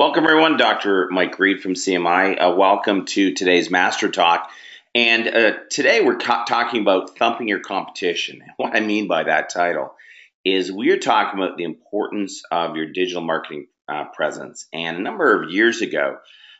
Welcome, everyone. Dr. Mike Reed from CMI. Uh, welcome to today's Master Talk. And uh, today we're talking about thumping your competition. What I mean by that title is we are talking about the importance of your digital marketing uh, presence. And a number of years ago,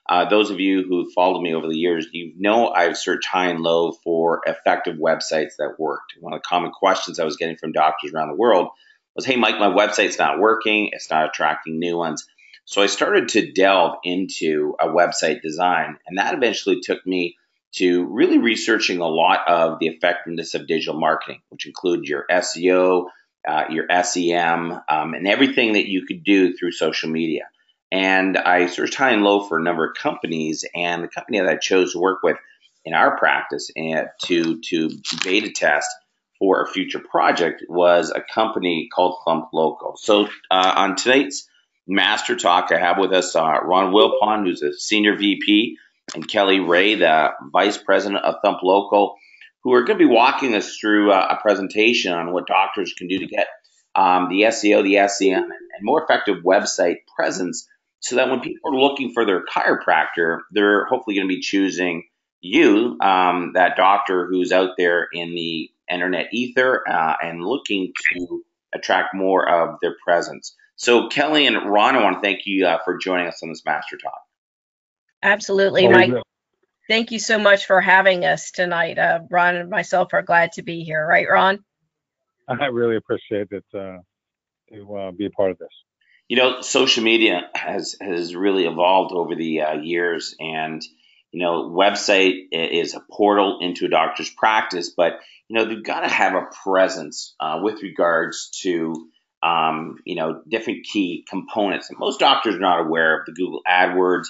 uh, those of you who followed me over the years, you know I've searched high and low for effective websites that worked. One of the common questions I was getting from doctors around the world was, "Hey, Mike, my website's not working. It's not attracting new ones." So I started to delve into a website design, and that eventually took me to really researching a lot of the effectiveness of digital marketing, which includes your SEO, uh, your SEM, um, and everything that you could do through social media. And I searched high and low for a number of companies, and the company that I chose to work with in our practice and to to beta test for a future project was a company called Thump Local. So uh, on tonight's Master Talk, I have with us uh, Ron Wilpon, who's a senior VP, and Kelly Ray, the vice president of Thump Local, who are going to be walking us through uh, a presentation on what doctors can do to get um, the SEO, the SEM, and, and more effective website presence so that when people are looking for their chiropractor, they're hopefully going to be choosing you, um, that doctor who's out there in the internet ether uh, and looking to attract more of their presence. So, Kelly and Ron, I want to thank you uh, for joining us on this Master Talk. Absolutely, oh, Mike. Thank you so much for having us tonight. Uh, Ron and myself are glad to be here, right, Ron? I really appreciate it uh, to uh, be a part of this. You know, social media has has really evolved over the uh, years, and you know, website is a portal into a doctor's practice, but you know, they've got to have a presence uh, with regards to um, you know different key components. And most doctors are not aware of the Google AdWords,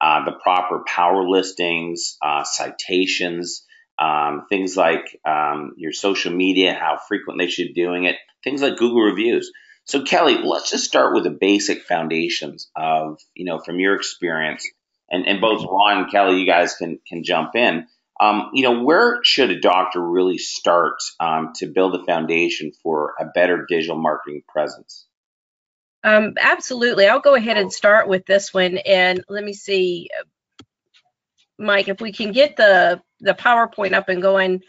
uh, the proper power listings, uh, citations. Um, things like um, your social media, how frequent they should be doing it, things like Google reviews. So Kelly, let's just start with the basic foundations of, you know, from your experience, and, and both Ron and Kelly, you guys can can jump in. Um, you know, where should a doctor really start um, to build a foundation for a better digital marketing presence? Um, absolutely. I'll go ahead and start with this one, and let me see, Mike, if we can get the the PowerPoint up and going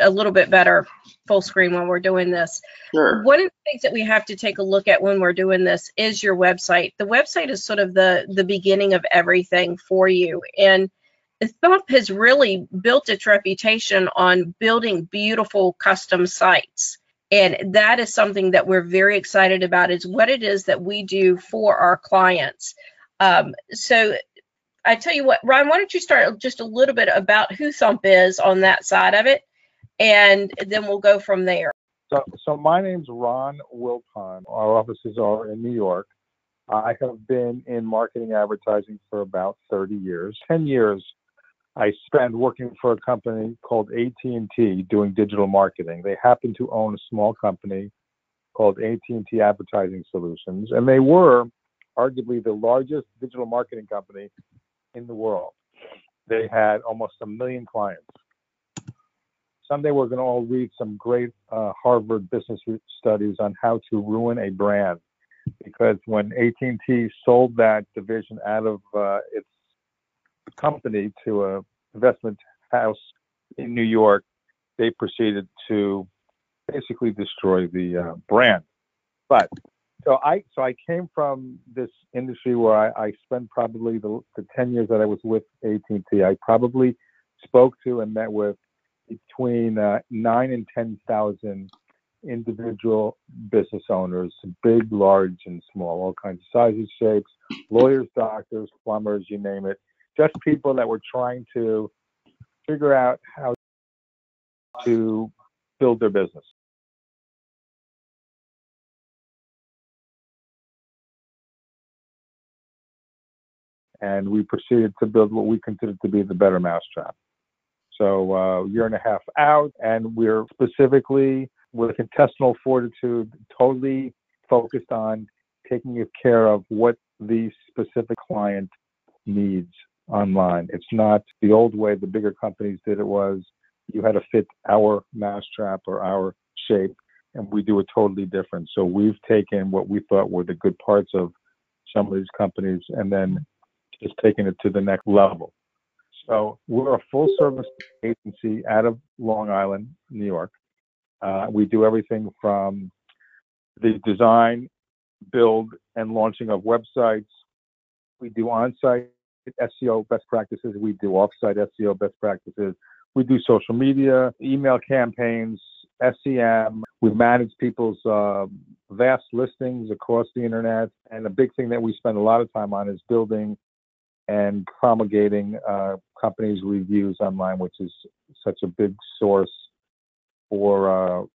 a little bit better full screen when we're doing this. Sure. One of the things that we have to take a look at when we're doing this is your website. The website is sort of the the beginning of everything for you. And Thump has really built its reputation on building beautiful custom sites. And that is something that we're very excited about is what it is that we do for our clients. Um, so I tell you what, Ryan, why don't you start just a little bit about who Thump is on that side of it, and then we'll go from there. So, so my name's Ron Wilpon. Our offices are in New York. I have been in marketing advertising for about 30 years. 10 years I spent working for a company called AT&T doing digital marketing. They happen to own a small company called AT&T Advertising Solutions, and they were arguably the largest digital marketing company in the world. They had almost a million clients someday we're going to all read some great uh, Harvard business studies on how to ruin a brand. Because when AT&T sold that division out of uh, its company to a investment house in New York, they proceeded to basically destroy the uh, brand. But so I so I came from this industry where I, I spent probably the, the 10 years that I was with AT&T. I probably spoke to and met with between uh, nine and 10,000 individual business owners, big, large, and small, all kinds of sizes, shapes, lawyers, doctors, plumbers, you name it. Just people that were trying to figure out how to build their business. And we proceeded to build what we considered to be the better mousetrap. So uh, a year and a half out, and we're specifically with intestinal fortitude, totally focused on taking care of what the specific client needs online. It's not the old way the bigger companies did it was you had to fit our mousetrap or our shape, and we do it totally different. So we've taken what we thought were the good parts of some of these companies and then just taking it to the next level. So we're a full service agency out of Long Island, New York. Uh, we do everything from the design, build, and launching of websites. We do on site SEO best practices. We do off site SEO best practices. We do social media, email campaigns, SEM. We manage people's uh, vast listings across the internet. And a big thing that we spend a lot of time on is building and promulgating uh, companies' reviews online, which is such a big source for uh,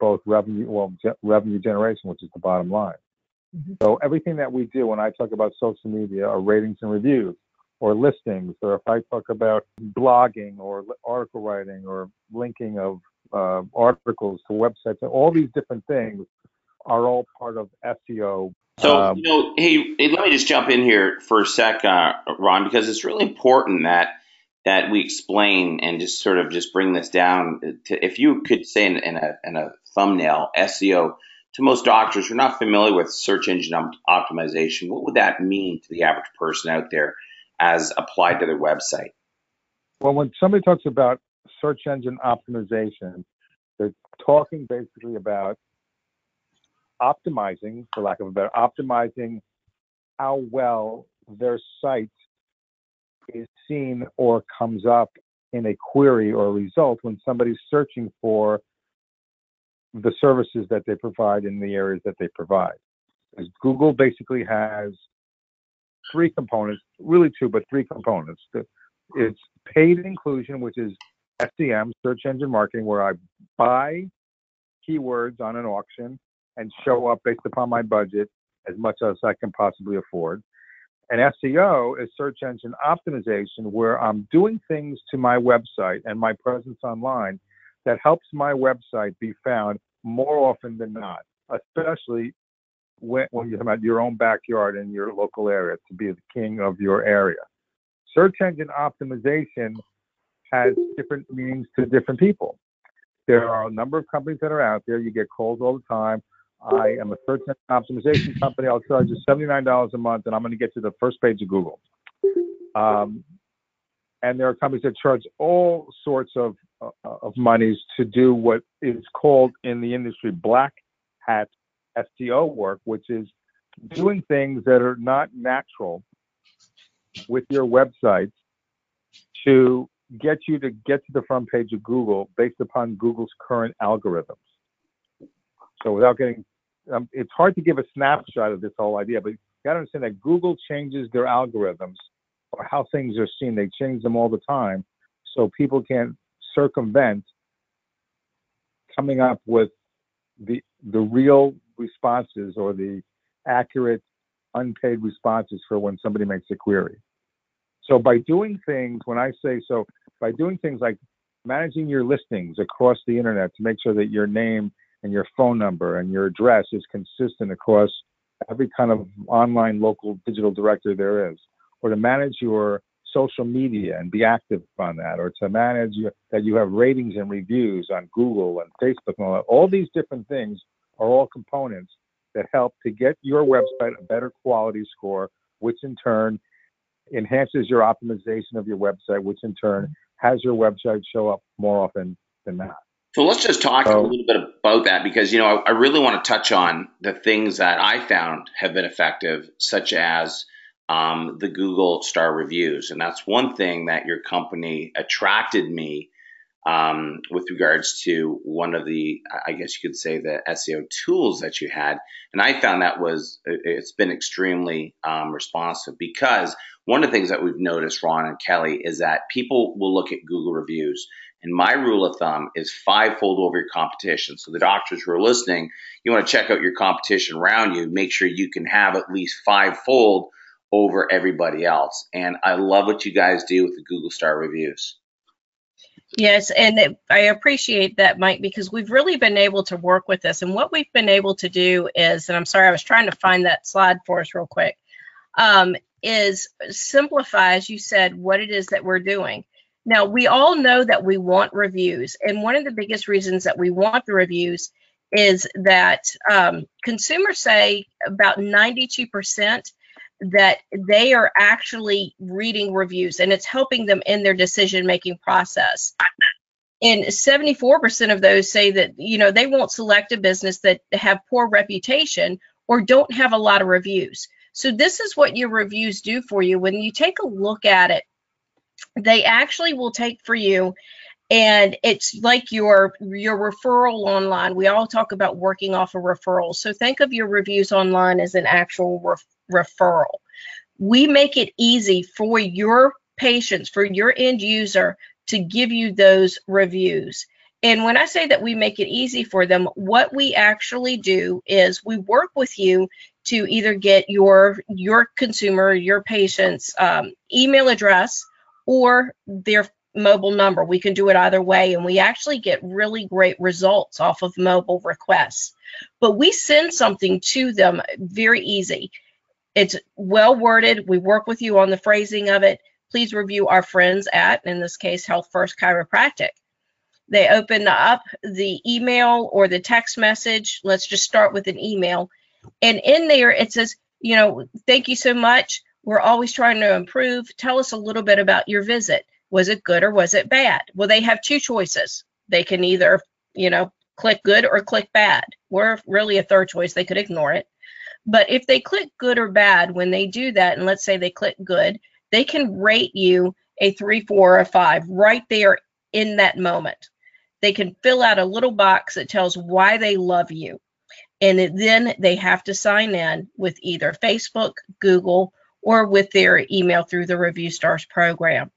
both revenue, well, ge- revenue generation, which is the bottom line. Mm-hmm. So everything that we do, when I talk about social media, are ratings and reviews, or listings, or if I talk about blogging or article writing or linking of uh, articles to websites, all these different things are all part of SEO. So, um, you know, hey, hey, let me just jump in here for a sec, uh, Ron, because it's really important that that we explain and just sort of just bring this down. To, if you could say in, in, a, in a thumbnail, SEO, to most doctors who are not familiar with search engine optimization, what would that mean to the average person out there as applied to their website? Well, when somebody talks about search engine optimization, they're talking basically about optimizing, for lack of a better, optimizing how well their site is seen or comes up in a query or result when somebody's searching for the services that they provide in the areas that they provide. Because Google basically has three components, really two, but three components. It's paid inclusion, which is SEM, search engine marketing, where I buy keywords on an auction and show up based upon my budget as much as I can possibly afford. And SEO is search engine optimization, where I'm doing things to my website and my presence online that helps my website be found more often than not, especially when, when you're talking about your own backyard in your local area to be the king of your area. Search engine optimization has different meanings to different people. There are a number of companies that are out there. You get calls all the time. I am a search engine optimization company. I'll charge you $79 a month and I'm going to get to the first page of Google. Um, and there are companies that charge all sorts of, uh, of monies to do what is called in the industry black hat SEO work, which is doing things that are not natural with your website to get you to get to the front page of Google based upon Google's current algorithms. So without getting, um, it's hard to give a snapshot of this whole idea, but you got to understand that Google changes their algorithms or how things are seen. They change them all the time, so people can circumvent coming up with the the real responses or the accurate unpaid responses for when somebody makes a query. So by doing things, when I say so, by doing things like managing your listings across the internet to make sure that your name and your phone number and your address is consistent across every kind of online local digital directory there is, or to manage your social media and be active on that, or to manage your, that you have ratings and reviews on Google and Facebook and all that. All these different things are all components that help to get your website a better quality score, which in turn enhances your optimization of your website, which in turn has your website show up more often than not. So let's just talk so, a little bit about that because you know I, I really want to touch on the things that I found have been effective, such as um, the Google star reviews, and that's one thing that your company attracted me um, with regards to one of the, I guess you could say, the SEO tools that you had. And I found that was, it's been extremely um, responsive because one of the things that we've noticed, Ron and Kelly, is that people will look at Google reviews. And my rule of thumb is fivefold over your competition. So the doctors who are listening, you want to check out your competition around you, make sure you can have at least fivefold over everybody else. And I love what you guys do with the Google star reviews. Yes, and I appreciate that, Mike, because we've really been able to work with this. And what we've been able to do is, and I'm sorry, I was trying to find that slide for us real quick, um, is simplify, as you said, what it is that we're doing. Now, we all know that we want reviews. And one of the biggest reasons that we want the reviews is that um, consumers say about 92% that they are actually reading reviews and it's helping them in their decision making process and 74% of those say that you know they won't select a business that have poor reputation or don't have a lot of reviews so this is what your reviews do for you when you take a look at it they actually will take for you and it's like your your referral online. We all talk about working off a referral. So think of your reviews online as an actual ref, referral. We make it easy for your patients for your end user to give you those reviews. And when I say that we make it easy for them, what we actually do is we work with you to either get your your consumer, your patient's um, email address or their mobile number. We can do it either way, and we actually get really great results off of mobile requests. But we send something to them very easy. It's well worded. We work with you on the phrasing of it please review our friends at, in this case, Health First Chiropractic. They open up the email or the text message. Let's just start with an email. And in there, it says, you know, thank you so much. We're always trying to improve. Tell us a little bit about your visit. Was it good or was it bad? Well, they have two choices. They can either, you know, click good or click bad. We're really a third choice. They could ignore it. But if they click good or bad, when they do that, and let's say they click good, they can rate you a three, four, or five right there in that moment. They can fill out a little box that tells why they love you. And then they have to sign in with either Facebook, Google, or with their email through the Review Stars program.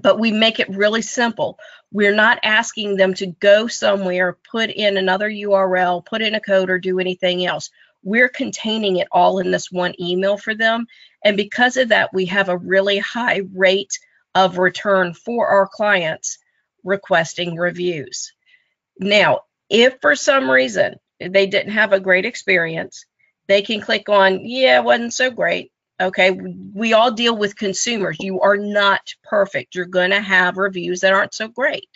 But we make it really simple. We're not asking them to go somewhere, put in another URL, put in a code, or do anything else we're containing it all in this one email for them. And because of that, we have a really high rate of return for our clients requesting reviews. Now, if for some reason they didn't have a great experience, they can click on, yeah, it wasn't so great. Okay, we all deal with consumers. You are not perfect. You're going to have reviews that aren't so great.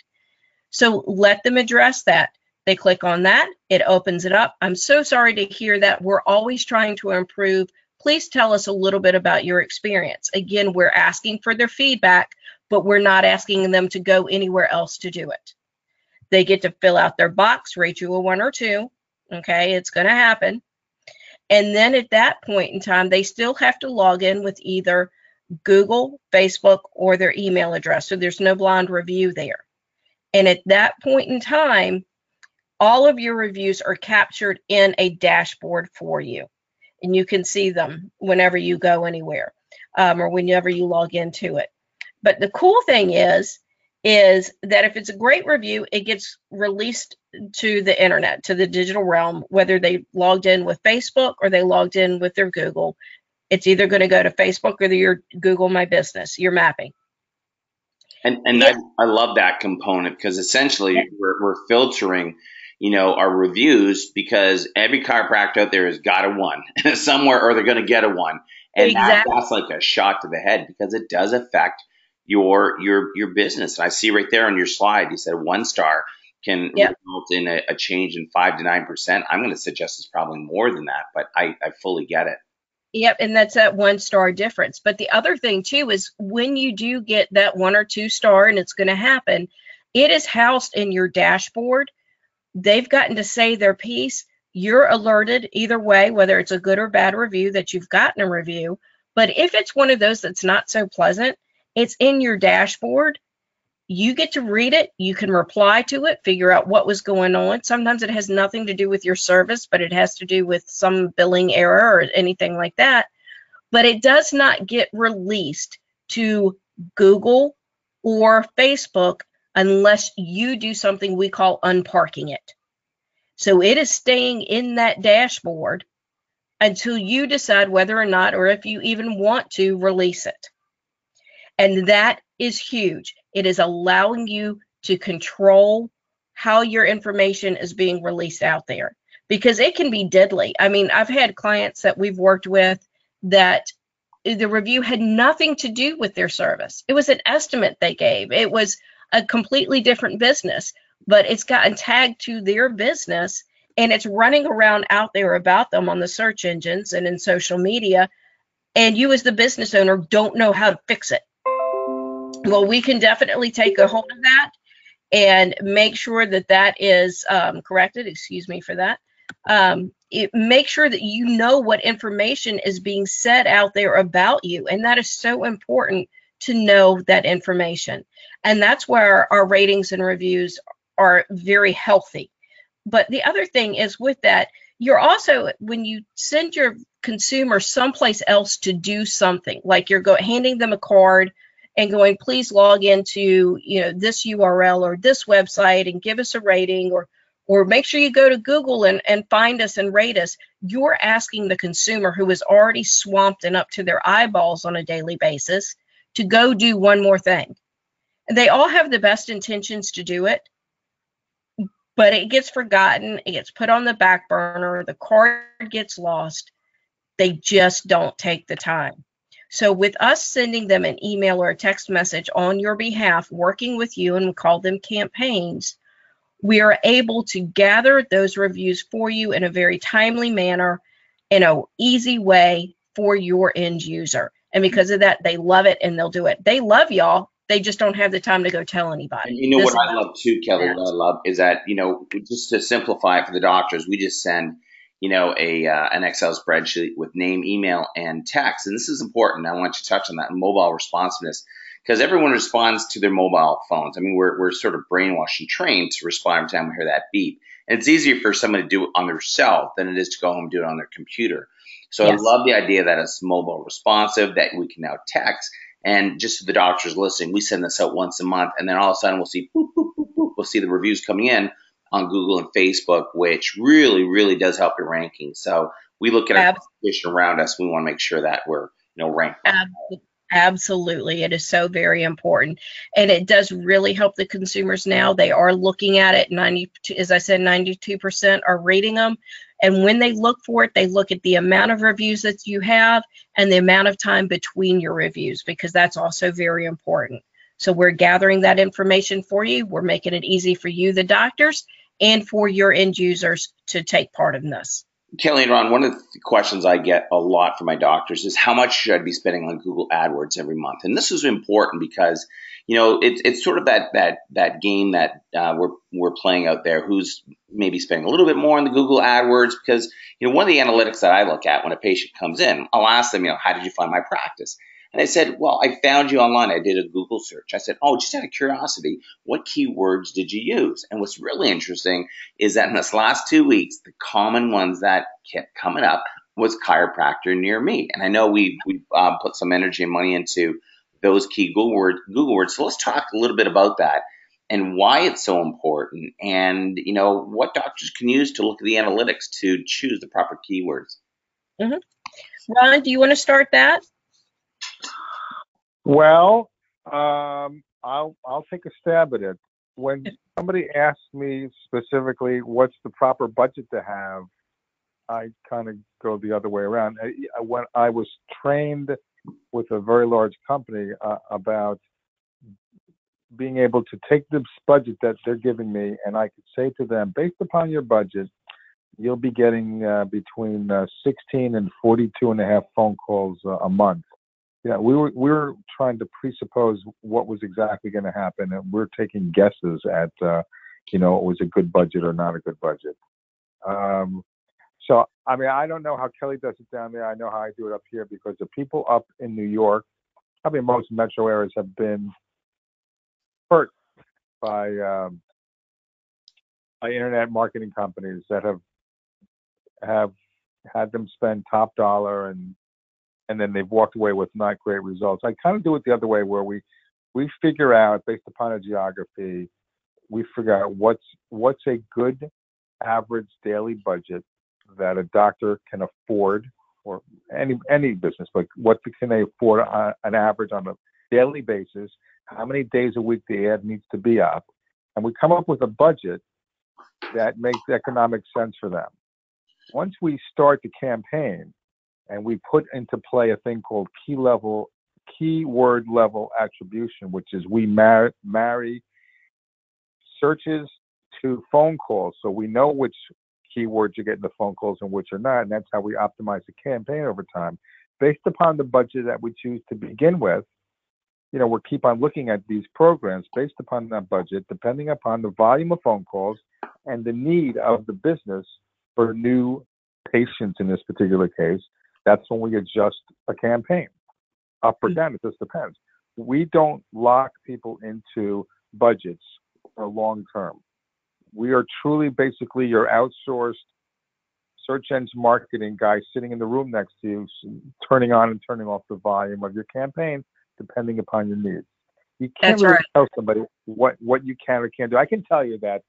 So let them address that. They click on that, it opens it up. I'm so sorry to hear that. We're always trying to improve. Please tell us a little bit about your experience. Again, we're asking for their feedback, but we're not asking them to go anywhere else to do it. They get to fill out their box, rate you a one or two. Okay, it's going to happen. And then at that point in time, they still have to log in with either Google, Facebook, or their email address. So there's no blind review there. And at that point in time, all of your reviews are captured in a dashboard for you and you can see them whenever you go anywhere um, or whenever you log into it but the cool thing is is that if it's a great review it gets released to the internet to the digital realm whether they logged in with facebook or they logged in with their google it's either going to go to facebook or your google my business your mapping and, and yeah. I, I, love that component because essentially we're, we're filtering you know, our reviews because every chiropractor out there has got a one somewhere or they're going to get a one. And exactly. that, that's like a shot to the head because it does affect your your your business. And I see right there on your slide, you said one star can yep. result in a, a, change in five to nine percent. I'm going to suggest it's probably more than that, but I, I fully get it. Yep, and that's that one star difference. But the other thing too is when you do get that one or two star, and it's going to happen, it is housed in your dashboard they've gotten to say their piece. You're alerted either way, whether it's a good or bad review that you've gotten a review. But if it's one of those that's not so pleasant, it's in your dashboard. You get to read it. You can reply to it, figure out what was going on. Sometimes it has nothing to do with your service, but it has to do with some billing error or anything like that. But it does not get released to Google or Facebook unless you do something we call unparking it. So it is staying in that dashboard until you decide whether or not, or if you even want to release it. And that is huge. It is allowing you to control how your information is being released out there because it can be deadly. I mean, I've had clients that we've worked with that the review had nothing to do with their service. It was an estimate they gave. It was a completely different business, but it's gotten tagged to their business and it's running around out there about them on the search engines and in social media and you as the business owner don't know how to fix it well we can definitely take a hold of that and make sure that that is um, corrected. Excuse me for that. Um, it, make sure that you know what information is being said out there about you and that is so important to know that information. And that's where our ratings and reviews are very healthy. But the other thing is with that, you're also when you send your consumer someplace else to do something, like you're go handing them a card and going, please log into you know this URL or this website and give us a rating or or make sure you go to Google and, and find us and rate us. You're asking the consumer who is already swamped and up to their eyeballs on a daily basis to go do one more thing. And they all have the best intentions to do it, but it gets forgotten, it gets put on the back burner, the card gets lost. They just don't take the time. So, with us sending them an email or a text message on your behalf, working with you, and we call them campaigns, we are able to gather those reviews for you in a very timely manner, in an easy way for your end user. And because of that, they love it and they'll do it. They love y'all they just don't have the time to go tell anybody. And you know this what I love too, Kelly. What I love is that you know just to simplify it for the doctors, we just send you know a uh, an Excel spreadsheet with name, email, and text. And this is important. I want you to touch on that mobile responsiveness because everyone responds to their mobile phones. I mean, we're we're sort of brainwashed and trained to respond every time we hear that beep. And it's easier for someone to do it on their cell than it is to go home and do it on their computer. So yes. I love the idea that it's mobile responsive, that we can now text. And just to the doctors listening, we send this out once a month, and then all of a sudden we'll see boop, boop, boop, boop. We'll see the reviews coming in on Google and Facebook, which really, really does help your ranking. So we look at our competition around us. We want to make sure that we're you know ranked. Absolutely. It is so very important. And it does really help the consumers now. They are looking at it. 90, as I said, 92% are reading them. And when they look for it, they look at the amount of reviews that you have and the amount of time between your reviews, because that's also very important. So we're gathering that information for you. We're making it easy for you, the doctors, and for your end users to take part in this. Kelly and Ron, one of the questions I get a lot from my doctors is how much should I be spending on Google AdWords every month? And this is important because you know it's it's sort of that that that game that uh, we're we're playing out there. Who's maybe spending a little bit more on the Google AdWords because you know one of the analytics that I look at when a patient comes in, I'll ask them, you know, how did you find my practice? And I said, Well, I found you online. I did a Google search. I said, Oh, just out of curiosity, what keywords did you use? And what's really interesting is that in this last two weeks, the common ones that kept coming up was chiropractor near me. And I know we we um, put some energy and money into those key Google words. Google words. So let's talk a little bit about that and why it's so important, and you know what doctors can use to look at the analytics to choose the proper keywords. Mm-hmm. Ron, do you want to start that? Well, um, I'll I'll take a stab at it. When somebody asks me specifically what's the proper budget to have, I kind of go the other way around. When I was trained with a very large company uh, about being able to take this budget that they're giving me, and I could say to them, based upon your budget, you'll be getting uh, between uh, 16 and 42 and a half phone calls a month yeah, we were we were trying to presuppose what was exactly going to happen, and we're taking guesses at, uh, you know, it was a good budget or not a good budget. Um, so, I mean, I don't know how Kelly does it down there. I know how I do it up here because the people up in New York, I mean, most metro areas have been hurt by um, by internet marketing companies that have have had them spend top dollar and and then they've walked away with not great results. I kind of do it the other way, where we we figure out based upon a geography, we figure out what's what's a good average daily budget that a doctor can afford, or any any business, but what can they afford on an average on a daily basis? How many days a week the ad needs to be up, and we come up with a budget that makes economic sense for them. Once we start the campaign, and we put into play a thing called key level keyword level attribution, which is we mar- marry searches to phone calls, so we know which keywords you're getting the phone calls and which are not, and that's how we optimize the campaign over time. Based upon the budget that we choose to begin with, you know, we'll keep on looking at these programs based upon that budget, depending upon the volume of phone calls and the need of the business for new patients in this particular case. That's when we adjust a campaign up or hmm. down. It just depends. We don't lock people into budgets for long term. We are truly basically your outsourced search engine marketing guy sitting in the room next to you, turning on and turning off the volume of your campaign depending upon your needs. You can't That's really right. tell somebody what, what you can or can't do. I can tell you that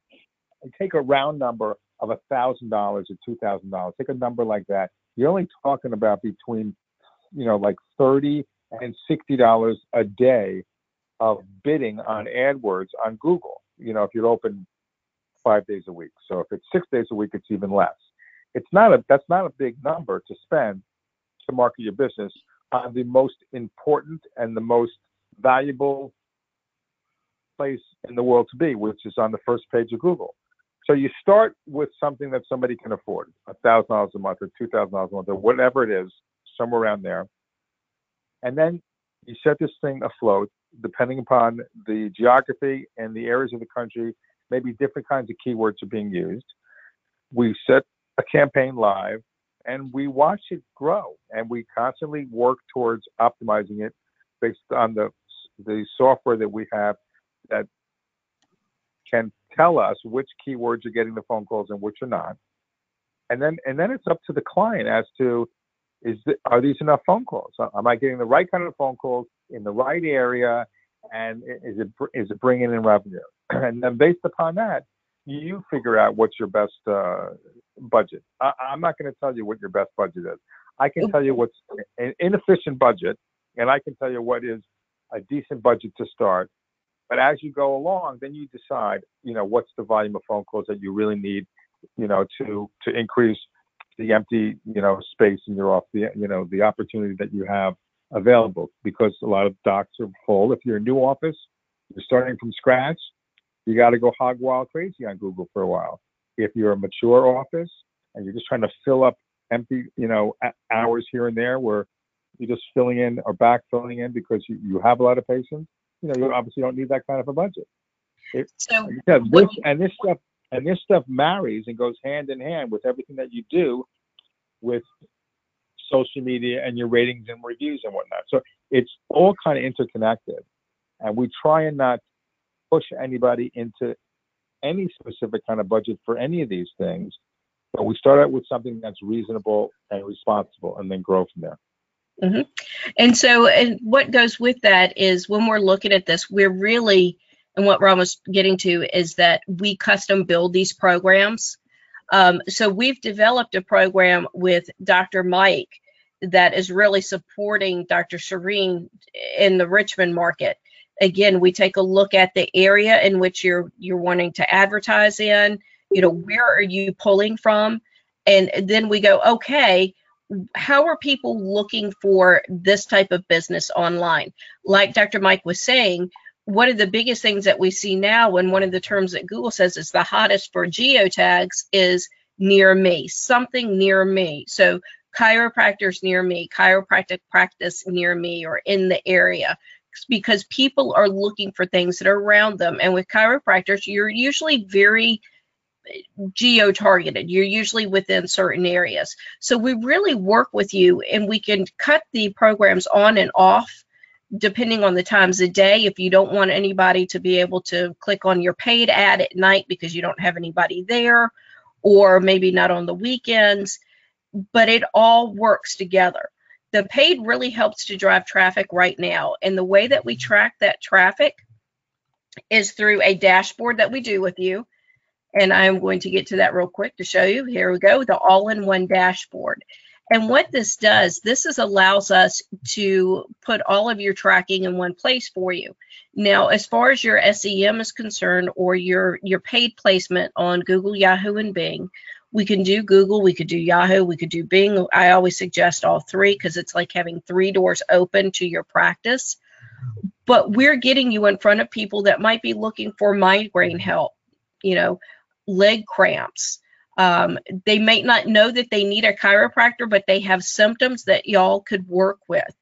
take a round number of a thousand dollars or two thousand dollars. Take a number like that. You're only talking about between, you know, like thirty and sixty dollars a day of bidding on AdWords on Google. You know, if you're open five days a week. So if it's six days a week, it's even less. It's not a that's not a big number to spend to market your business on the most important and the most valuable place in the world to be, which is on the first page of Google. So you start with something that somebody can afford, thousand dollars a month or two thousand dollars a month or whatever it is, somewhere around there. And then you set this thing afloat, depending upon the geography and the areas of the country, maybe different kinds of keywords are being used. We set a campaign live and we watch it grow and we constantly work towards optimizing it based on the the software that we have that can tell us which keywords are getting the phone calls and which are not. And then and then it's up to the client as to is th- are these enough phone calls? Am I getting the right kind of phone calls in the right area, and is it is it bringing in revenue? And then based upon that, you figure out what's your best uh, budget. I, I'm not going to tell you what your best budget is. I can tell you what's an inefficient budget, and I can tell you what is a decent budget to start. But as you go along, then you decide, you know, what's the volume of phone calls that you really need, you know, to to increase the empty, you know, space in your off the, you know, the opportunity that you have available. Because a lot of docs are full. If you're a new office, you're starting from scratch, you got to go hog wild crazy on Google for a while. If you're a mature office and you're just trying to fill up empty, you know, hours here and there where you're just filling in or backfilling in because you, you have a lot of patients, you know, you obviously don't need that kind of a budget. So Yeah, this and this stuff and this stuff marries and goes hand in hand with everything that you do with social media and your ratings and reviews and whatnot. So it's all kind of interconnected, and we try and not push anybody into any specific kind of budget for any of these things. But we start out with something that's reasonable and responsible, and then grow from there. And so, and what goes with that is when we're looking at this, we're really, and what Ron was getting to is that we custom build these programs. Um, so we've developed a program with Dr. Mike that is really supporting Dr. Serene in the Richmond market. Again, we take a look at the area in which you're you're wanting to advertise in. You know, where are you pulling from? And then we go, okay, how are people looking for this type of business online? Like Dr. Mike was saying, one of the biggest things that we see now, and one of the terms that Google says is the hottest for geotags, is near me, something near me. So chiropractors near me, chiropractic practice near me, or in the area. Because people are looking for things that are around them. And with chiropractors, you're usually very geo targeted. You're usually within certain areas. So we really work with you and we can cut the programs on and off depending on the times of day. If you don't want anybody to be able to click on your paid ad at night because you don't have anybody there, or maybe not on the weekends, but it all works together. The paid really helps to drive traffic right now. And the way that we track that traffic is through a dashboard that we do with you and I'm going to get to that real quick to show you. Here we go, the all-in-one dashboard. And what this does, this is allows us to put all of your tracking in one place for you. Now, as far as your SEM is concerned or your, your paid placement on Google, Yahoo, and Bing, we can do Google, we could do Yahoo, we could do Bing. I always suggest all three because it's like having three doors open to your practice. But we're getting you in front of people that might be looking for migraine help, you know, leg cramps, Um, they may not know that they need a chiropractor, but they have symptoms that y'all could work with.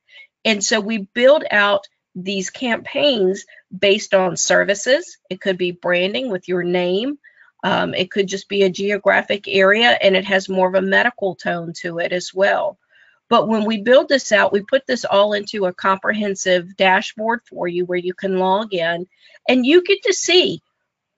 And so we build out these campaigns based on services. It could be branding with your name. Um, it could just be a geographic area and it has more of a medical tone to it as well. But when we build this out, we put this all into a comprehensive dashboard for you where you can log in and you get to see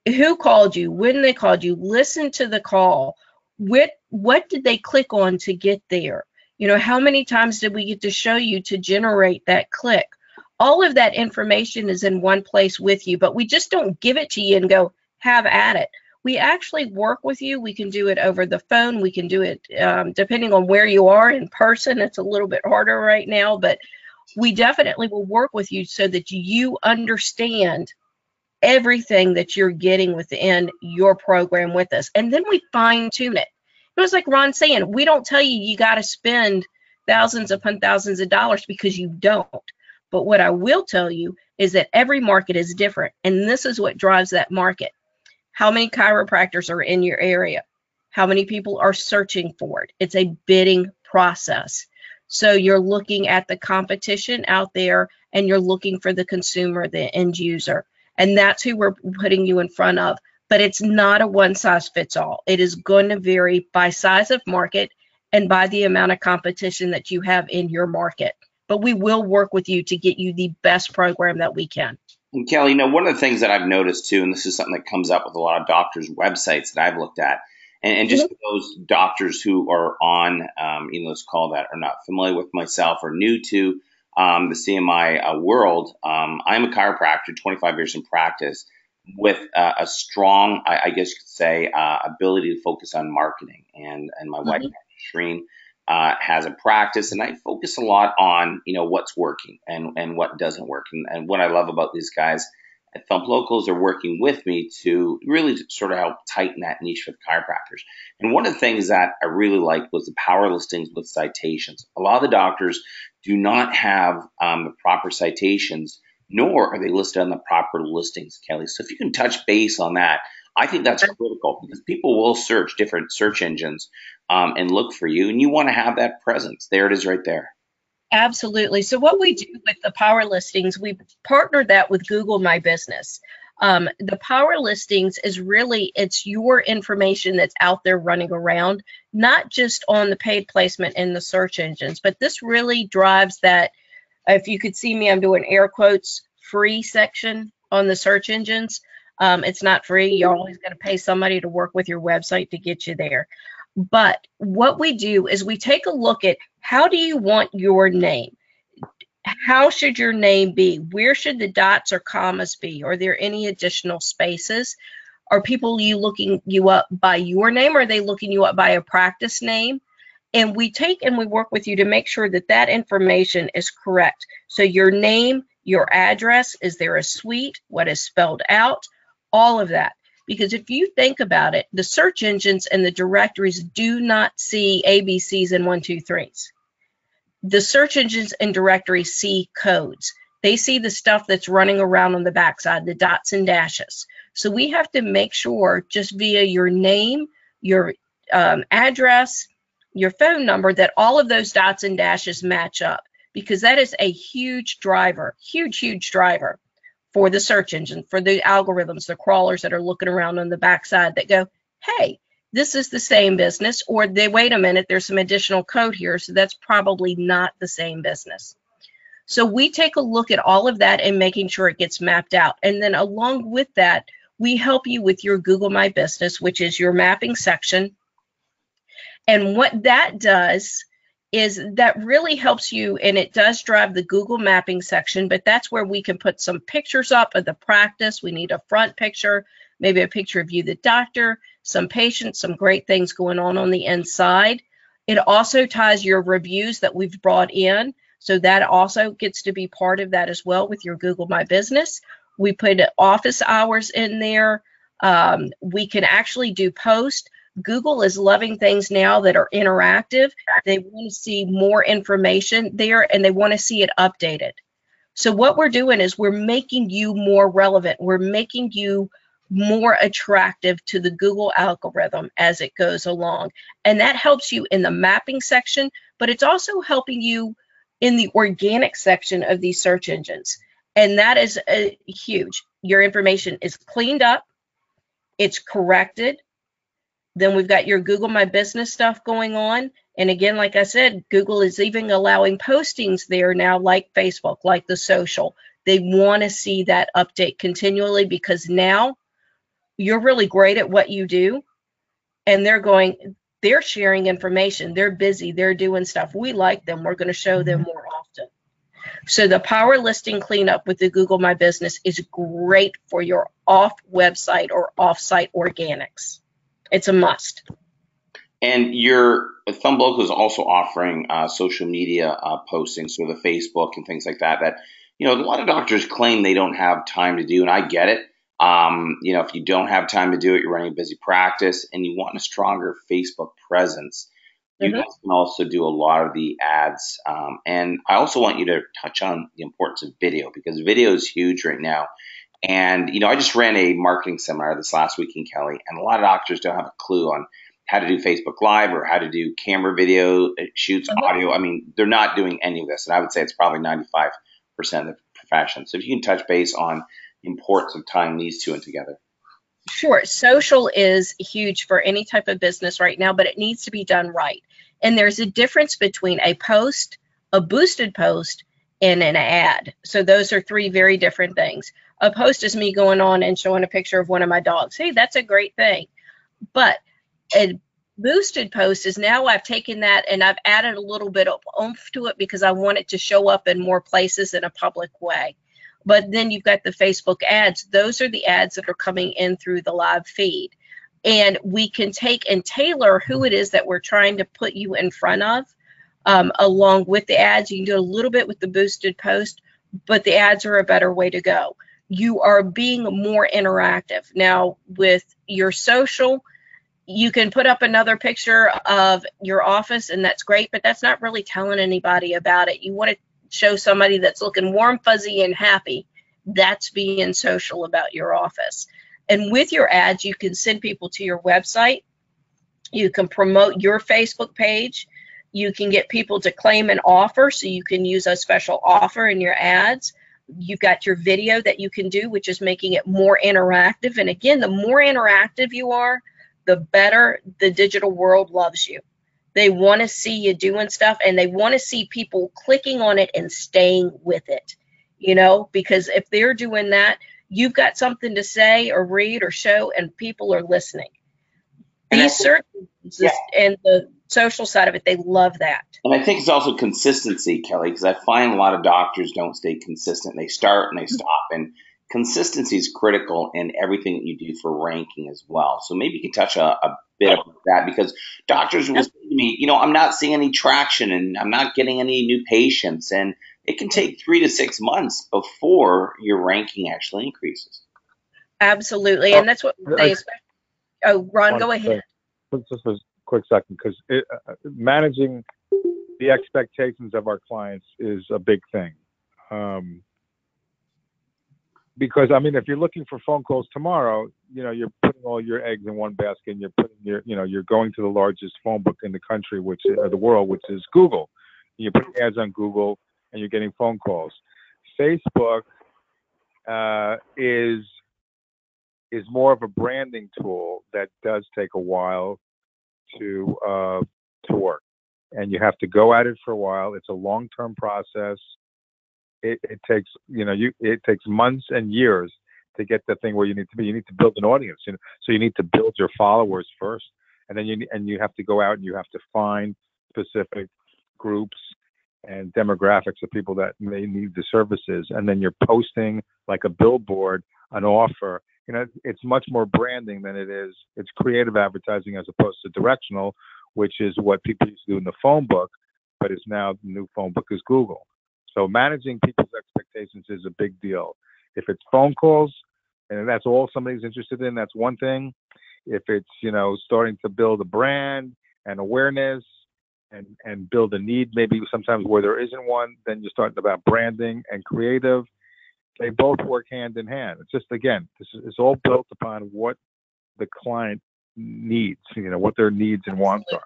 who called you, when they called you, listen to the call. What, what did they click on to get there? You know, how many times did we get to show you to generate that click? All of that information is in one place with you, but we just don't give it to you and go, have at it. We actually work with you. We can do it over the phone. We can do it um, depending on where you are in person. It's a little bit harder right now, but we definitely will work with you so that you understand everything that you're getting within your program with us. And then we fine tune it. It was like Ron saying, we don't tell you you got to spend thousands upon thousands of dollars because you don't. But what I will tell you is that every market is different. And this is what drives that market. How many chiropractors are in your area? How many people are searching for it? It's a bidding process. So you're looking at the competition out there and you're looking for the consumer, the end user. And that's who we're putting you in front of. But it's not a one size fits all. It is going to vary by size of market and by the amount of competition that you have in your market. But we will work with you to get you the best program that we can. And Kelly, you know, one of the things that I've noticed too, and this is something that comes up with a lot of doctors' websites that I've looked at, and, and just mm-hmm. those doctors who are on, um, you know, let's call that, are not familiar with myself or new to um, the CMI uh, world, um, I'm a chiropractor, 25 years in practice, with uh, a strong, I, I, guess you could say, uh, ability to focus on marketing. And and my mm-hmm. wife, Shreen, uh, has a practice, and I focus a lot on you know what's working and and what doesn't work. And, and what I love about these guys Thump Locals are working with me to really sort of help tighten that niche for the chiropractors. And one of the things that I really liked was the power listings with citations. A lot of the doctors do not have um, the proper citations, nor are they listed on the proper listings, Kelly. So if you can touch base on that, I think that's critical because people will search different search engines um, and look for you, and you want to have that presence. There it is, right there. Absolutely. So what we do with the power listings, we partner that with Google My Business. Um, the power listings is really it's your information that's out there running around, not just on the paid placement in the search engines, but this really drives that. If you could see me, I'm doing air quotes free section on the search engines. Um, it's not free. You're always going to pay somebody to work with your website to get you there. But what we do is we take a look at how do you want your name? how should your name be? Where should the dots or commas be? Are there any additional spaces? Are people you looking you up by your name? Or are they looking you up by a practice name? And we take and we work with you to make sure that that information is correct. So your name, your address, is there a suite? What is spelled out? All of that. Because if you think about it, the search engines and the directories do not see ABCs and one, two, threes the search engines and directories see codes. They see the stuff that's running around on the backside, the dots and dashes. So we have to make sure just via your name, your um, address, your phone number, that all of those dots and dashes match up because that is a huge driver, huge, huge driver for the search engine, for the algorithms, the crawlers that are looking around on the backside that go, hey, this is the same business, or they wait a minute, there's some additional code here, so that's probably not the same business. So we take a look at all of that and making sure it gets mapped out. And then along with that, we help you with your Google My Business, which is your mapping section. And what that does is that really helps you, and it does drive the Google mapping section, but that's where we can put some pictures up of the practice. We need a front picture, maybe a picture of you, the doctor, some patients, some great things going on on the inside. It also ties your reviews that we've brought in. So that also gets to be part of that as well with your Google My Business. We put office hours in there. Um, we can actually do post. Google is loving things now that are interactive. They want to see more information there and they want to see it updated. So what we're doing is we're making you more relevant. We're making you more attractive to the Google algorithm as it goes along. And that helps you in the mapping section, but it's also helping you in the organic section of these search engines. And that is uh, huge. Your information is cleaned up, it's corrected. Then we've got your Google My Business stuff going on. And again, like I said, Google is even allowing postings there now, like Facebook, like the social. They want to see that update continually because now you're really great at what you do. And they're going, they're sharing information. They're busy. They're doing stuff. We like them. We're going to show them mm-hmm. more often. So the power listing cleanup with the Google My Business is great for your off website or off-site organics. It's a must. And your Thump Local is also offering uh, social media uh, postings, so the Facebook and things like that. That you know, a lot of doctors claim they don't have time to do, and I get it. Um, you know, if you don't have time to do it, you're running a busy practice and you want a stronger Facebook presence, you mm-hmm. can also do a lot of the ads. Um, and I also want you to touch on the importance of video because video is huge right now. And, you know, I just ran a marketing seminar this last week in Kelly, and a lot of doctors don't have a clue on how to do Facebook Live or how to do camera video uh, shoots, mm-hmm. audio. I mean, they're not doing any of this. And I would say it's probably 95% of the profession. So if you can touch base on importance of tying these two in together? Sure. Social is huge for any type of business right now, but it needs to be done right. And there's a difference between a post, a boosted post, and an ad. So those are three very different things. A post is me going on and showing a picture of one of my dogs. Hey, that's a great thing. But a boosted post is now I've taken that and I've added a little bit of oomph to it because I want it to show up in more places in a public way. But then you've got the Facebook ads. Those are the ads that are coming in through the live feed. And we can take and tailor who it is that we're trying to put you in front of um, along with the ads. You can do a little bit with the boosted post, but the ads are a better way to go. You are being more interactive. Now, with your social, you can put up another picture of your office, and that's great, but that's not really telling anybody about it. You want to show somebody that's looking warm, fuzzy, and happy, that's being social about your office. And with your ads, you can send people to your website. You can promote your Facebook page. You can get people to claim an offer, so you can use a special offer in your ads. You've got your video that you can do, which is making it more interactive. And again, the more interactive you are, the better the digital world loves you. They want to see you doing stuff and they want to see people clicking on it and staying with it, you know, because if they're doing that, you've got something to say or read or show and people are listening. These search yeah. and the social side of it, they love that. And I think it's also consistency, Kelly, because I find a lot of doctors don't stay consistent. They start and they mm-hmm. stop. And consistency is critical in everything that you do for ranking as well. So maybe you can touch a, a bit about that because doctors will say to me, you know, I'm not seeing any traction and I'm not getting any new patients. And it can take three to six months before your ranking actually increases. Absolutely. And that's what they expect. Oh, Ron, go ahead. Just a quick second because uh, managing the expectations of our clients is a big thing. Um, because I mean, if you're looking for phone calls tomorrow, you know, you're putting all your eggs in one basket, and you're putting your, you know, you're going to the largest phone book in the country, which uh, the world, which is Google. You're putting ads on Google, and you're getting phone calls. Facebook uh, is is more of a branding tool that does take a while to uh, to work, and you have to go at it for a while. It's a long term process it, it takes you know you it takes months and years to get the thing where you need to be. You need to build an audience, you know, so you need to build your followers first, and then you and you have to go out and you have to find specific groups and demographics of people that may need the services, and then you're posting like a billboard, an offer. You know, it's much more branding than it is. It's creative advertising as opposed to directional, which is what people used to do in the phone book, but it's now the new phone book is Google. So managing people's expectations is a big deal. If it's phone calls and that's all somebody's interested in, that's one thing. If it's, you know, starting to build a brand and awareness and and build a need maybe sometimes where there isn't one, then you're starting about branding and creative. They both work hand in hand. It's just again, this is it's all built upon what the client needs, you know, what their needs and wants are.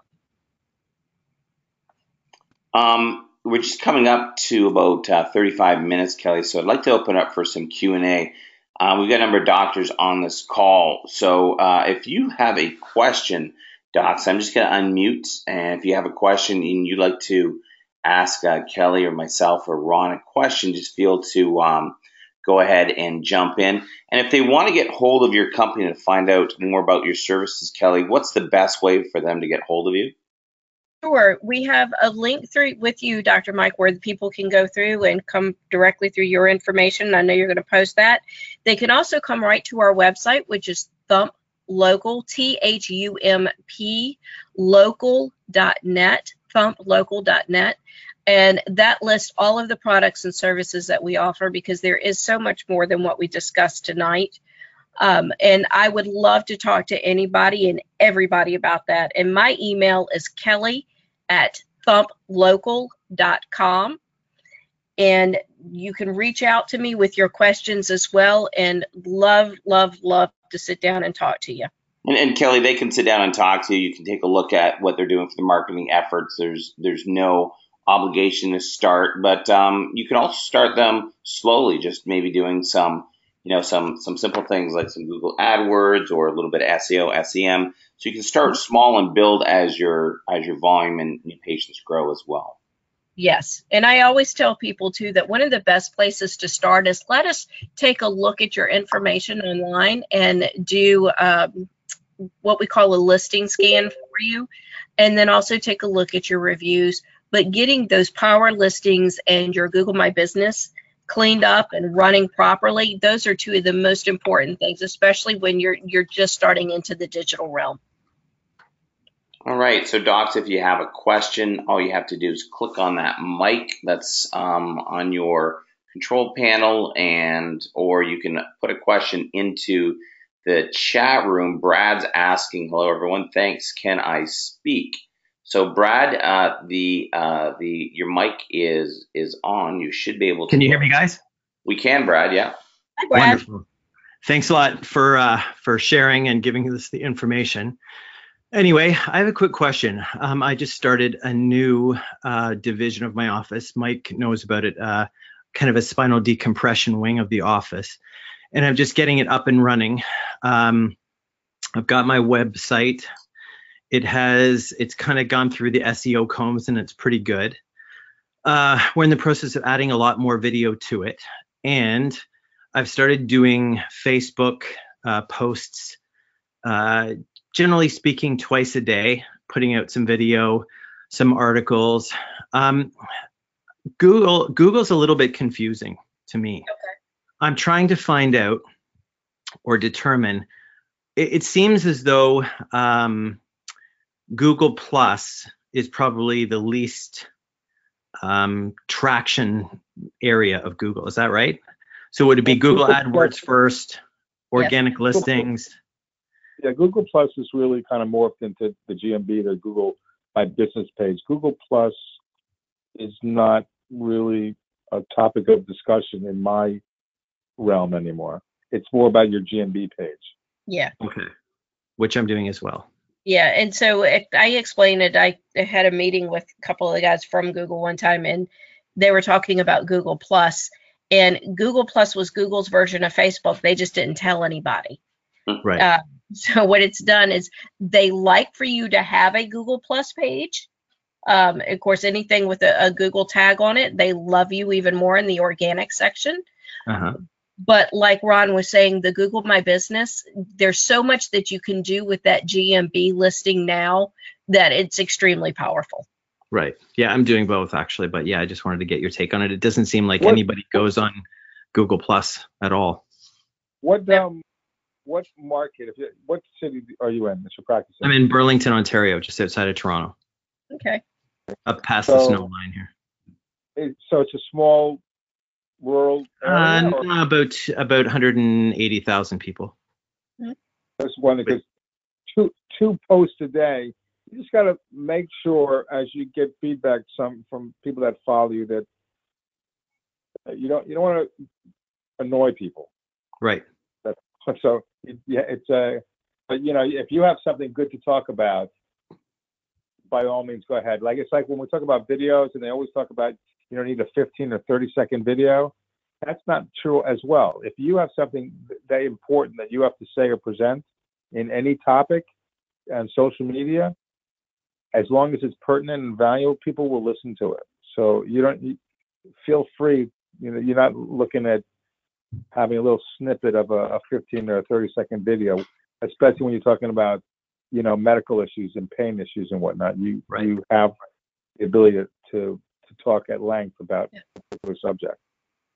Um, we're just coming up to about uh, 35 minutes, Kelly. So I'd like to open up for some Q and A. Uh, we've got a number of doctors on this call, so uh, if you have a question, docs, I'm just going to unmute, and if you have a question and you'd like to ask uh, Kelly or myself or Ron a question, just feel to um, go ahead and jump in. And if they want to get hold of your company to find out more about your services, Kelly, what's the best way for them to get hold of you? Sure. We have a link through with you, Dr. Mike, where people can go through and come directly through your information. I know you're going to post that. They can also come right to our website, which is Thump Local, T H U M P, local.net, thumplocal.net. And that lists all of the products and services that we offer because there is so much more than what we discussed tonight. Um, and I would love to talk to anybody and everybody about that. And my email is kelly at thumplocal.com. And you can reach out to me with your questions as well. And love, love, love to sit down and talk to you. And, and, Kelly, they can sit down and talk to you. You can take a look at what they're doing for the marketing efforts. There's there's no obligation to start, but um, you can also start them slowly. Just maybe doing some you know some some simple things like some Google AdWords or a little bit of SEO, SEM. So you can start small and build as your as your volume and new patients grow as well. Yes. And I always tell people too that one of the best places to start is let us take a look at your information online and do um, what we call a listing scan for you. And then also take a look at your reviews. But getting those power listings and your Google My Business cleaned up and running properly, those are two of the most important things, especially when you're you're just starting into the digital realm. All right, so docs, if you have a question, all you have to do is click on that mic that's um, on your control panel, and or you can put a question into the chat room. Brad's asking, "Hello, everyone. Thanks. Can I speak?" So, Brad, uh, the uh, the your mic is is on. You should be able to. Can you hear me, guys? We can, Brad. Yeah. Hi, Brad. Wonderful. Thanks a lot for uh, for sharing and giving us the information. Anyway, I have a quick question. Um, I just started a new uh, division of my office. Mike knows about it, uh, kind of a spinal decompression wing of the office. And I'm just getting it up and running. Um, I've got my website. It has, it's kind of gone through the SEO combs and it's pretty good. Uh, we're in the process of adding a lot more video to it. And I've started doing Facebook uh, posts uh, generally speaking, twice a day, putting out some video, some articles. Um, Google Google's a little bit confusing to me. Okay. I'm trying to find out or determine. It, it seems as though um, Google Plus is probably the least um, traction area of Google. Is that right? So would it be Google AdWords first, organic yes. listings? yeah, Google Plus is really kind of morphed into the GMB, the Google My Business page. Google Plus is not really a topic of discussion in my realm anymore. It's more about your GMB page. Yeah. Okay. Which I'm doing as well. Yeah, and so I explained it. I had a meeting with a couple of the guys from Google one time, and they were talking about Google Plus, and Google Plus was Google's version of Facebook. They just didn't tell anybody. Right. Uh, so what it's done is they like for you to have a Google Plus page. Um, of course, anything with a, a, Google tag on it, they love you even more in the organic section. Uh-huh. But like Ron was saying, the Google My Business, there's so much that you can do with that GMB listing now that it's extremely powerful. Right. Yeah, I'm doing both actually, but yeah, I just wanted to get your take on it. It doesn't seem like what, anybody goes on Google Plus at all. What um what market? If you, what city are you in? That's your practice. I'm in Burlington, Ontario, just outside of Toronto. Okay. Up past so, the snow line here. It, so it's a small rural area. Uh, about about 180,000 people. Mm-hmm. That's one because two two posts a day. You just got to make sure as you get feedback some from people that follow you that you don't you don't want to annoy people. Right. That's, so yeah, it's a, but you know, if you have something good to talk about, by all means, go ahead. Like it's like when we talk about videos, and they always talk about you don't need a 15 or 30 second video. That's not true as well. If you have something that important that you have to say or present in any topic on social media, as long as it's pertinent and valuable, people will listen to it. So you don't you feel free. You know, you're not looking at having a little snippet of a, a 15 or a 30 second video, especially when you're talking about, you know, medical issues and pain issues and whatnot. You Right. you have the ability to, talk at length about a particular subject.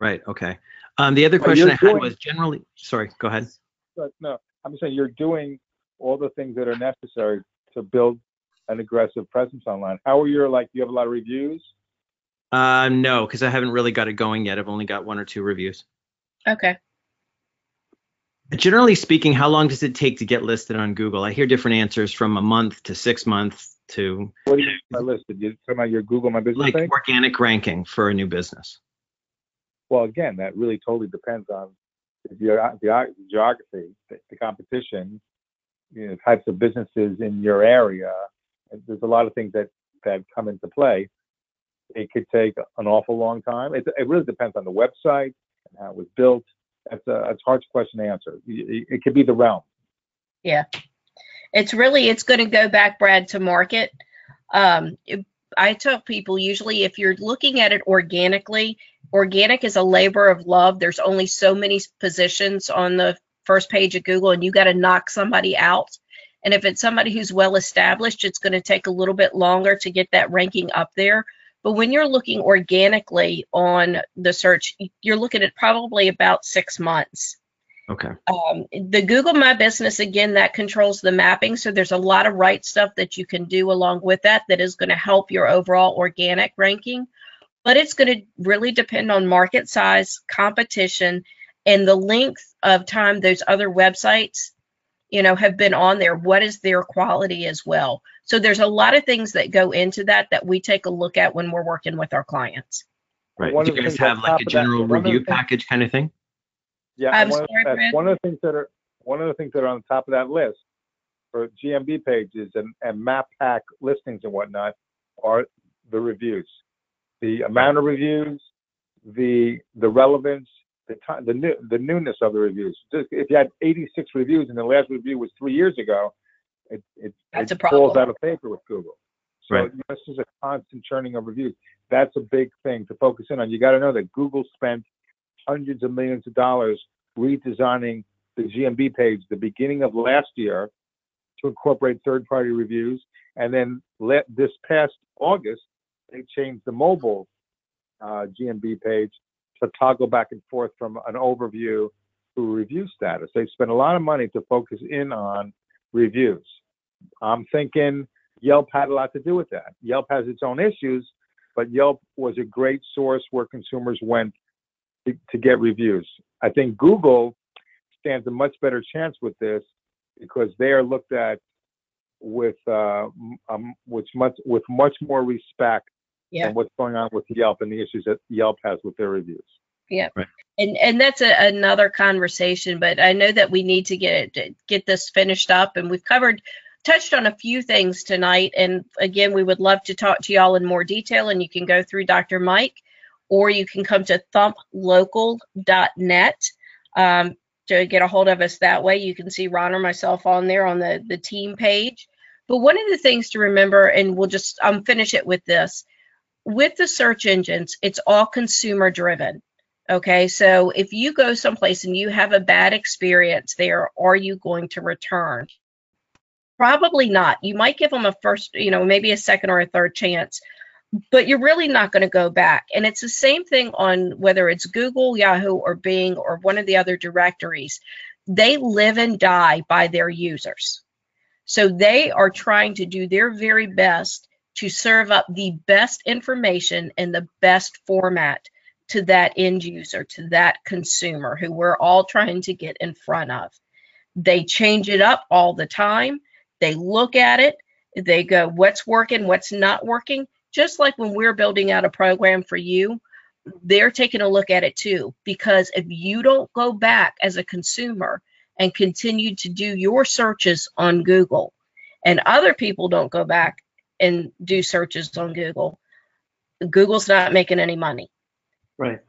Right. Okay. Um, the other But question you're I had doing- was generally. Sorry. Go ahead. But no, I'm saying you're doing all the things that are necessary to build an aggressive presence online. How are your like? Do you have a lot of reviews. Uh, no, because I haven't really got it going yet. I've only got one or two reviews. Okay. Generally speaking, how long does it take to get listed on Google? I hear different answers from a month to six months to What do you mean by listed? You talking about your Google My Business like thing? organic ranking for a new business. Well, again, that really totally depends on the, the geography, the, the competition, you know, types of businesses in your area. There's a lot of things that that come into play. It could take an awful long time. It, it really depends on the website and how it was built. That's a, it's a hard question to answer. It, it could be the realm. It's really it's going to go back, Brad, to market. Um, it- I tell people usually if you're looking at it organically, organic is a labor of love. There's only so many positions on the first page of Google, and you got to knock somebody out. And if it's somebody who's well established, it's going to take a little bit longer to get that ranking up there. But when you're looking organically on the search, you're looking at probably about six months Okay. um, the Google My Business again that controls the mapping. So there's a lot of right stuff that you can do along with that that is going to help your overall organic ranking. But it's going to really depend on market size, competition, and the length of time those other websites, you know, have been on there. What is their quality as well? So there's a lot of things that go into that that we take a look at when we're working with our clients. Right. One Do you guys have like a general one of the review package kind of thing? Yeah, I'm one, of- sorry, that's Brad? one of the things that are one of the things that are on the top of that list for GMB pages and, and map pack listings and whatnot are the reviews, the amount of reviews, the the relevance, the time, the new the newness of the reviews. Just if you had 86 reviews and the last review was three years ago, it it, That's it a falls problem. out of favor with Google. So Right. this is a constant churning of reviews. That's a big thing to focus in on. You got to know that Google spent hundreds of millions of dollars redesigning the GMB page the beginning of last year to incorporate third-party reviews, and then let this past August they changed the mobile uh, GMB page to toggle back and forth from an overview to review status. They spent a lot of money to focus in on reviews. I'm thinking Yelp had a lot to do with that. Yelp has its own issues, but Yelp was a great source where consumers went to, to get reviews. I think Google stands a much better chance with this because they are looked at with uh, um, with much with much more respect Yeah. than what's going on with Yelp and the issues that Yelp has with their reviews. Yeah, and and that's a, another conversation but i know that we need to get it get this finished up and we've covered touched on a few things tonight and again we would love to talk to y'all in more detail and you can go through dr mike or you can come to thumplocal.net um, to get a hold of us that way you can see ron or myself on there on the the team page but one of the things to remember and we'll just um, finish it with this with the search engines it's all consumer driven Okay, so if you go someplace and you have a bad experience there, are you going to return? Probably not. You might give them a first, you know, maybe a second or a third chance, but you're really not going to go back. And it's the same thing on whether it's Google, Yahoo, or Bing, or one of the other directories. They live and die by their users. So they are trying to do their very best to serve up the best information in the best format to that end user, to that consumer who we're all trying to get in front of. They change it up all the time. They look at it. They go, what's working, what's not working. Just like when we're building out a program for you, they're taking a look at it too. Because if you don't go back as a consumer and continue to do your searches on Google, and other people don't go back and do searches on Google, Google's not making any money. Right.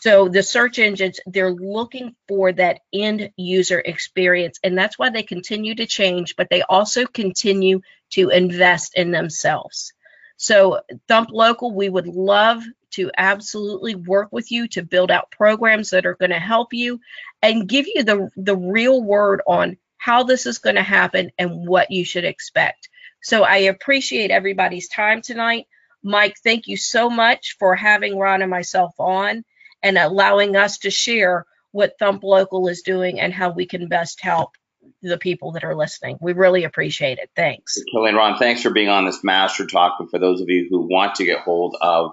So the search engines, they're looking for that end user experience. And that's why they continue to change, but they also continue to invest in themselves. So Thump Local, we would love to absolutely work with you to build out programs that are going to help you and give you the, the real word on how this is going to happen and what you should expect. So I appreciate everybody's time tonight. Mike, thank you so much for having Ron and myself on and allowing us to share what Thump Local is doing and how we can best help the people that are listening. We really appreciate it. Thanks. Kelly and Ron, thanks for being on this Master Talk. And for those of you who want to get hold of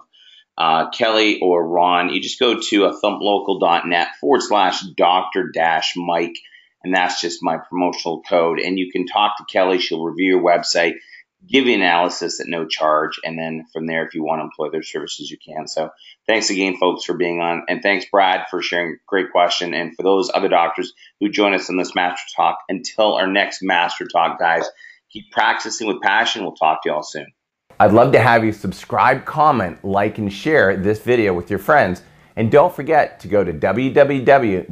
uh, Kelly or Ron, you just go to a thumplocal.net forward slash doctor dash Mike. And that's just my promotional code. And you can talk to Kelly. She'll review your website give you analysis at no charge. And then from there, if you want to employ their services, you can. So thanks again, folks, for being on. And thanks, Brad, for sharing a great question. And for those other doctors who join us in this Master Talk, until our next Master Talk, guys, keep practicing with passion. We'll talk to you all soon. I'd love to have you subscribe, comment, like, and share this video with your friends. And don't forget to go to www